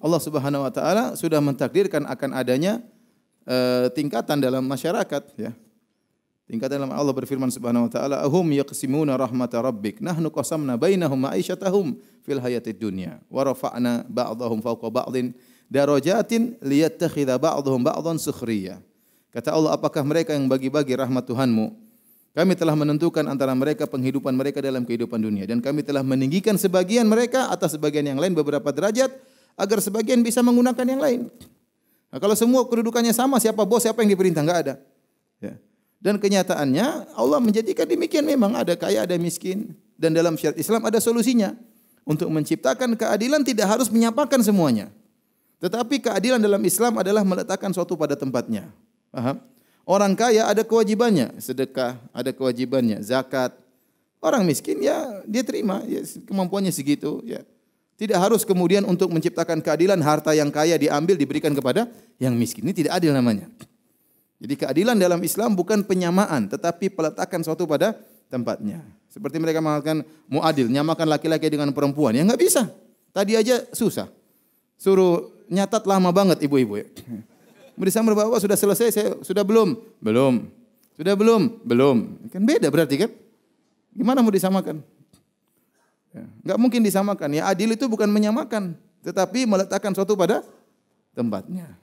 Allah Subhanahu wa taala sudah mentakdirkan akan adanya uh, tingkatan dalam masyarakat ya. Tingkatan dalam Allah berfirman Subhanahu wa taala, "Ahum yaqsimuna rahmata rabbik, nahnu qasamna bainahum ma'isyatahum fil hayatid dunya wa rafa'na ba'dahum fawqa ba'din darajatin liyattakhidha ba'dhum ba'dhan sukhriya." Kata Allah, apakah mereka yang bagi-bagi rahmat Tuhanmu? Kami telah menentukan antara mereka penghidupan mereka dalam kehidupan dunia dan kami telah meninggikan sebagian mereka atas sebagian yang lain beberapa derajat agar sebagian bisa menggunakan yang lain. Nah, kalau semua kedudukannya sama, siapa bos, siapa yang diperintah? Enggak ada. Ya. Dan kenyataannya Allah menjadikan demikian memang ada kaya, ada miskin. Dan dalam syariat Islam ada solusinya. Untuk menciptakan keadilan tidak harus menyapakan semuanya. Tetapi keadilan dalam Islam adalah meletakkan suatu pada tempatnya. Paham? Orang kaya ada kewajibannya, sedekah ada kewajibannya, zakat. Orang miskin ya dia terima, ya, kemampuannya segitu, ya. Tidak harus kemudian untuk menciptakan keadilan harta yang kaya diambil diberikan kepada yang miskin. Ini tidak adil namanya. Jadi keadilan dalam Islam bukan penyamaan tetapi peletakan suatu pada tempatnya. Seperti mereka mengatakan muadil, nyamakan laki-laki dengan perempuan. Ya enggak bisa. Tadi aja susah. Suruh nyatat lama banget ibu-ibu ya. Bersama bapak sudah selesai, saya sudah belum? Belum. Sudah belum? Belum. Kan beda berarti kan? Gimana mau disamakan? Ya, enggak mungkin disamakan. Ya adil itu bukan menyamakan, tetapi meletakkan suatu pada tempatnya.